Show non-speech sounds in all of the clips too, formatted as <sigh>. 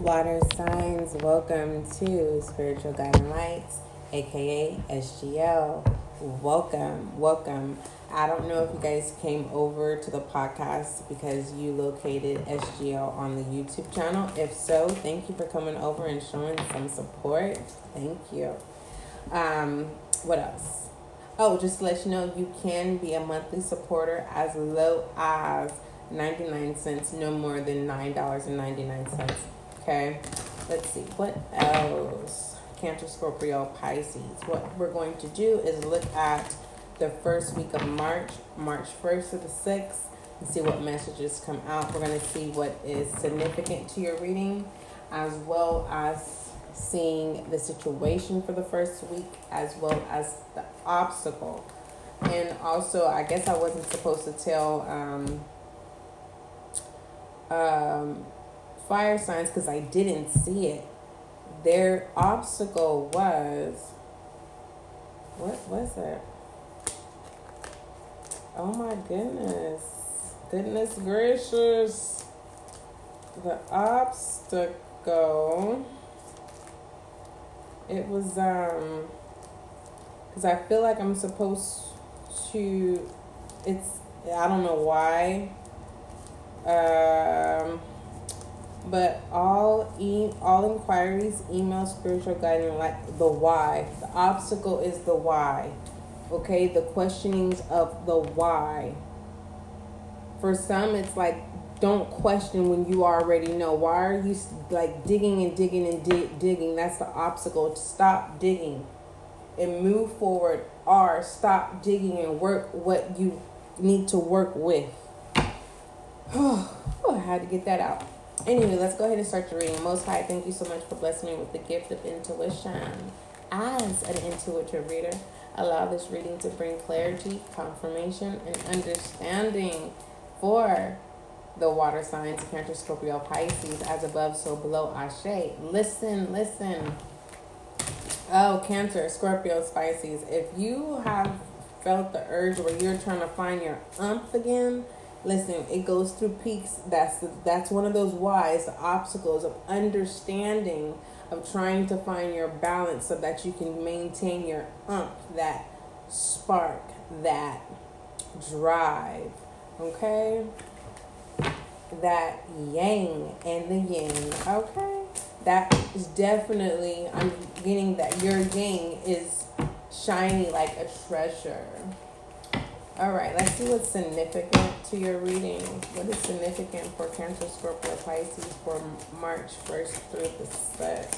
water signs, welcome to Spiritual Guiding Lights, aka SGL. Welcome, welcome. I don't know if you guys came over to the podcast because you located SGL on the YouTube channel. If so, thank you for coming over and showing some support. Thank you. Um, what else? Oh, just to let you know, you can be a monthly supporter as low as 99 cents, no more than $9.99. Okay, let's see what else. Cancer, Scorpio, Pisces. What we're going to do is look at the first week of March, March 1st to the 6th, and see what messages come out. We're going to see what is significant to your reading, as well as seeing the situation for the first week, as well as the obstacle. And also, I guess I wasn't supposed to tell um, um, fire signs because I didn't see it. Their obstacle was what was it? Oh my goodness. Goodness gracious. The obstacle it was um because I feel like I'm supposed to it's I don't know why. Um but all e- all inquiries, email, spiritual guiding, like the why. The obstacle is the why. Okay, the questionings of the why. For some, it's like don't question when you already know. Why are you like digging and digging and di- digging? That's the obstacle. Stop digging and move forward. Or stop digging and work what you need to work with. <sighs> oh, I had to get that out. Anyway, let's go ahead and start your reading. Most High, thank you so much for blessing me with the gift of intuition. As an intuitive reader, allow this reading to bring clarity, confirmation, and understanding for the water signs, Cancer, Scorpio, Pisces, as above, so below, Ashe. Listen, listen. Oh, Cancer, Scorpio, Pisces. If you have felt the urge where you're trying to find your umph again, listen it goes through peaks. That's the, that's one of those whys the obstacles of understanding of trying to find your balance so that you can maintain your umph that spark that drive okay? That yang and the yin okay? That is definitely i'm getting that your yang is shiny like a treasure all right, let's see what's significant to your reading. What is significant for Cancer, Scorpio, Pisces for March 1st through the 6th?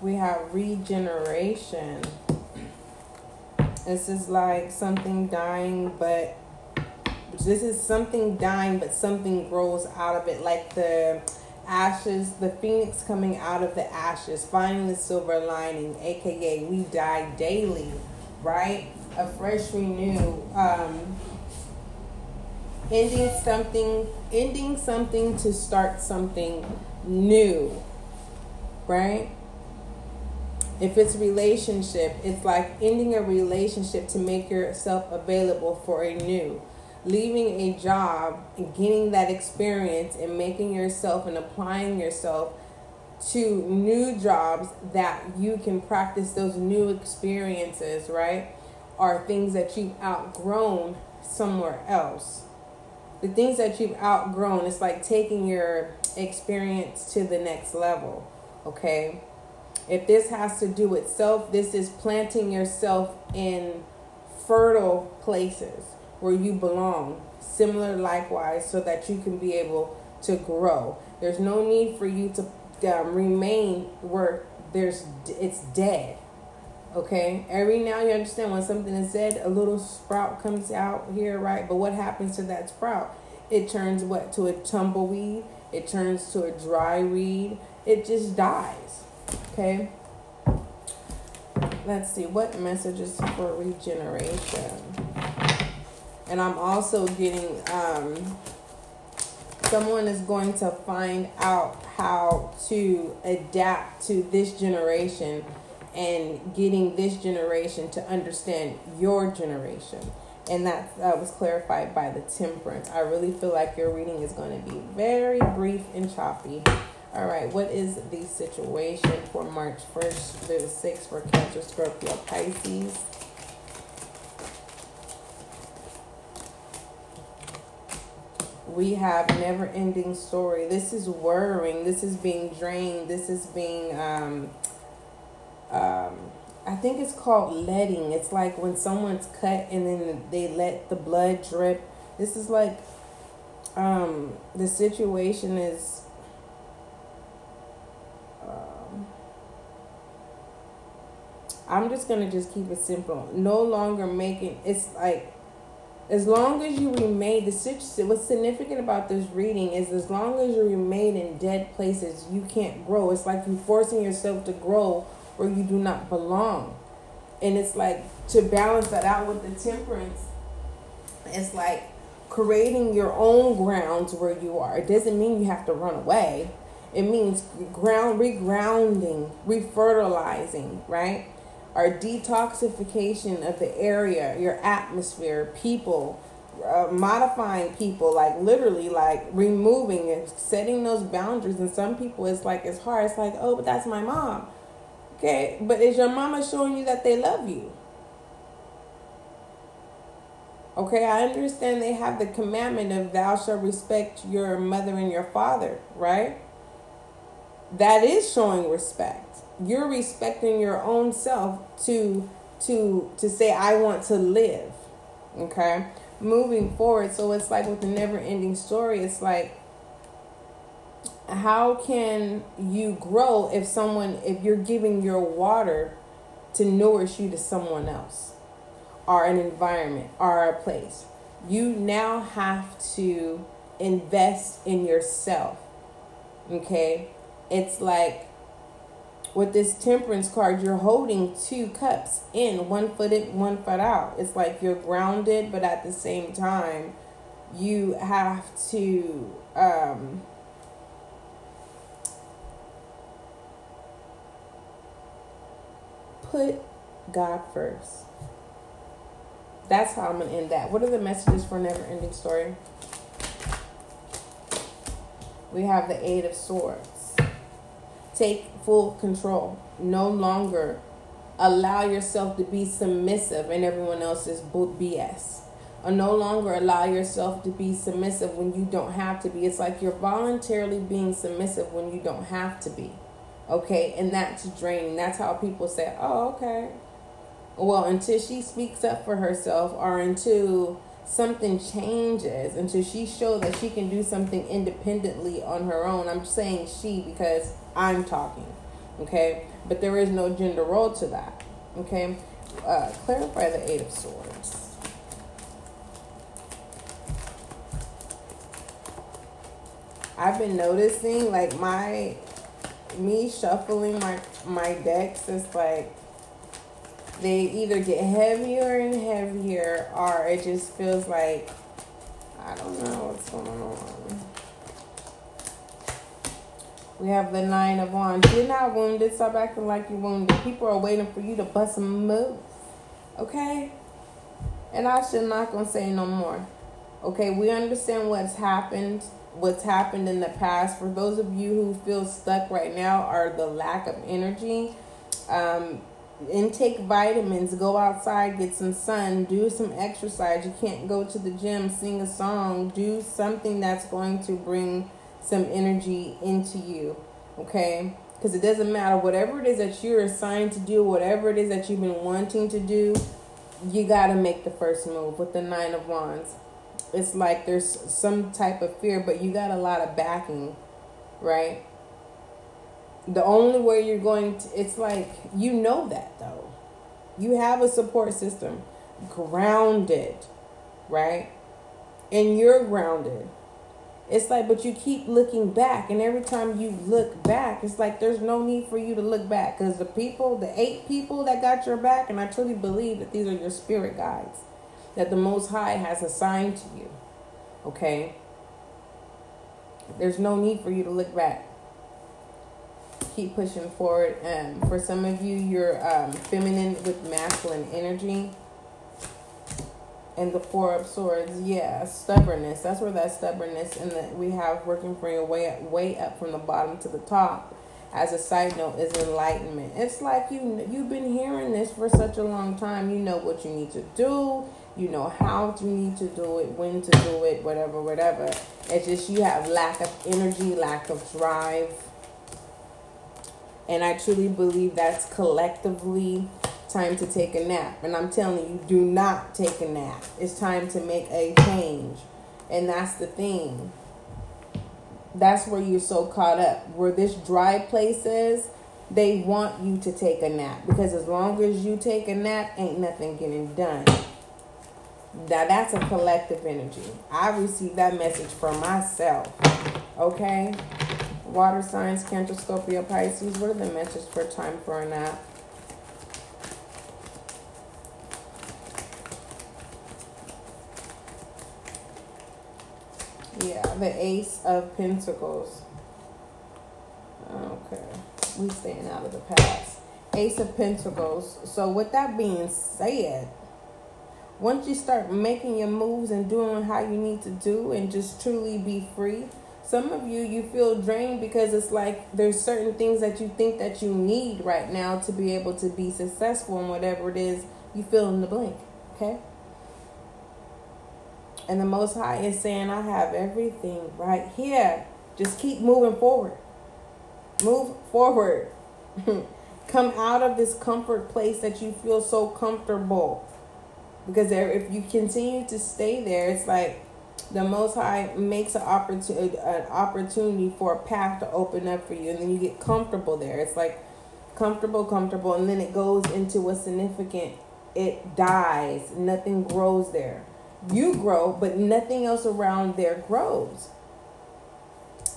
We have regeneration. This is like something dying, but this is something dying, but something grows out of it. Like the ashes, the phoenix coming out of the ashes, finding the silver lining, aka we die daily, right? A fresh renew, um, ending something, ending something to start something new, right? If it's relationship, it's like ending a relationship to make yourself available for a new leaving a job and getting that experience and making yourself and applying yourself to new jobs that you can practice those new experiences, right? Are things that you've outgrown somewhere else. The things that you've outgrown, it's like taking your experience to the next level, okay? If this has to do with self, this is planting yourself in fertile places where you belong. Similar likewise, so that you can be able to grow. There's no need for you to um, remain where there's it's dead. Okay, every now you understand when something is dead, a little sprout comes out here, right? But what happens to that sprout? It turns what to a tumbleweed. It turns to a dry weed. It just dies. Okay. Let's see what messages for regeneration and I'm also getting um, someone is going to find out how to adapt to this generation and getting this generation to understand your generation. and that uh, was clarified by the temperance. I really feel like your reading is going to be very brief and choppy. All right, what is the situation for March 1st through the 6th for Cancer, Scorpio, Pisces? We have never ending story. This is worrying. This is being drained. This is being um, um, I think it's called letting. It's like when someone's cut and then they let the blood drip. This is like um, the situation is um, I'm just gonna just keep it simple. No longer making it's like as long as you remain the what's significant about this reading is as long as you remain in dead places you can't grow. It's like you're forcing yourself to grow where you do not belong. And it's like to balance that out with the temperance, it's like creating your own grounds where you are. It doesn't mean you have to run away. It means ground regrounding, refertilizing, right? Our detoxification of the area, your atmosphere, people, uh, modifying people, like literally, like removing and setting those boundaries. And some people, it's like it's hard. It's like, oh, but that's my mom. Okay, but is your mama showing you that they love you? Okay, I understand they have the commandment of thou shalt respect your mother and your father, right? That is showing respect. You're respecting your own self to to to say I want to live. Okay? Moving forward, so it's like with the never ending story, it's like how can you grow if someone if you're giving your water to nourish you to someone else or an environment or a place you now have to invest in yourself okay it's like with this temperance card you're holding two cups in one foot in one foot out it's like you're grounded but at the same time you have to um put God first. That's how I'm going to end that. What are the messages for Never Ending Story? We have the Eight of Swords. Take full control. No longer allow yourself to be submissive in everyone else's BS. Or no longer allow yourself to be submissive when you don't have to be. It's like you're voluntarily being submissive when you don't have to be. Okay, and that's draining. That's how people say, oh, okay. Well, until she speaks up for herself or until something changes, until she shows that she can do something independently on her own. I'm saying she because I'm talking. Okay, but there is no gender role to that. Okay, uh, clarify the Eight of Swords. I've been noticing like my me shuffling my my decks is like they either get heavier and heavier or it just feels like I don't know what's going on. We have the nine of wands. You're not wounded. Stop acting like you're wounded. People are waiting for you to bust a move. Okay? And I should not gonna say no more. Okay, we understand what's happened what's happened in the past. For those of you who feel stuck right now, are the lack of energy. Um, intake vitamins, go outside, get some sun, do some exercise. You can't go to the gym, sing a song, do something that's going to bring some energy into you. Okay? Because it doesn't matter, whatever it is that you're assigned to do, whatever it is that you've been wanting to do, you got to make the first move with the Nine of Wands it's like there's some type of fear, but you got a lot of backing, right? The only way you're going to, it's like, you know that though. You have a support system, grounded, right? And you're grounded. It's like, but you keep looking back, and every time you look back, it's like there's no need for you to look back because the people, the eight people that got your back, and I truly believe that these are your spirit guides that the Most High has assigned to you. Okay? There's no need for you to look back. Keep pushing forward. Um, for some of you, you're um, feminine with masculine energy. And the Four of Swords, yeah, stubbornness. That's where that stubbornness and that we have working for your way way up from the bottom to the top. As a side note, is enlightenment. It's like you you've been hearing this for such a long time. You know what you need to do. You know how you need to do it, when to do it, whatever, whatever. It's just you have lack of energy, lack of drive. And I truly believe that's collectively time to take a nap. And I'm telling you, do not take a nap. It's time to make a change. And that's the thing. That's where you're so caught up. Where this dry place is, they want you to take a nap. Because as long as you take a nap, ain't nothing getting done. Now that's a collective energy. I received that message for myself. Okay? Water signs, Cancer, Scorpio, Pisces. What are the messages for time for a nap? Yeah, the Ace of Pentacles. Okay, we staying out of the past. Ace of Pentacles. So with that being said, once you start making your moves and doing how you need to do and just truly be free, some of you you feel drained because it's like there's certain things that you think that you need right now to be able to be successful in whatever it is you feel in the blank. Okay? And the Most High is saying, I have everything right here. Just keep moving forward. Move forward. <laughs> Come out of this comfort place that you feel so comfortable. Because if you continue to stay there, it's like the Most High makes an opportunity, an opportunity for a path to open up for you, and then you get comfortable there. It's like comfortable, comfortable, and then it goes into what's significant. It dies. Nothing grows there you grow, but nothing else around there grows.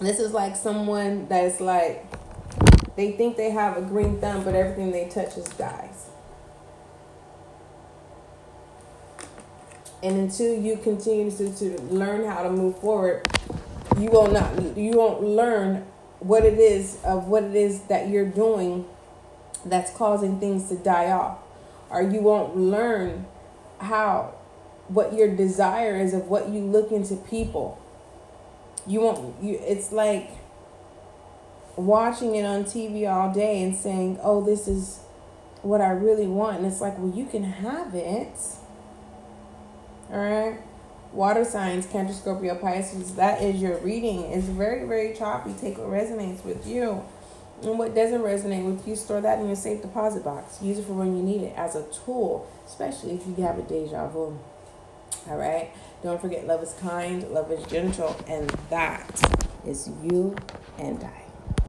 This is like someone that's like, they think they have a green thumb, but everything they touch is dies. And until you continue to, to learn how to move forward, you will not you won't learn what it is of what it is that you're doing that's causing things to die off. Or you won't learn how what your desire is of what you look into people. You won't you it's like watching it on TV all day and saying, "Oh, this is what I really want." And it's like, "Well, you can have it." All right? Water signs, Cancer, Scorpio, Pisces, that is your reading. It's very, very choppy. Take what resonates with you. And what doesn't resonate with you, store that in your safe deposit box. Use it for when you need it as a tool, especially if you have a deja vu. All right. Don't forget, love is kind, love is gentle, and that is you and I.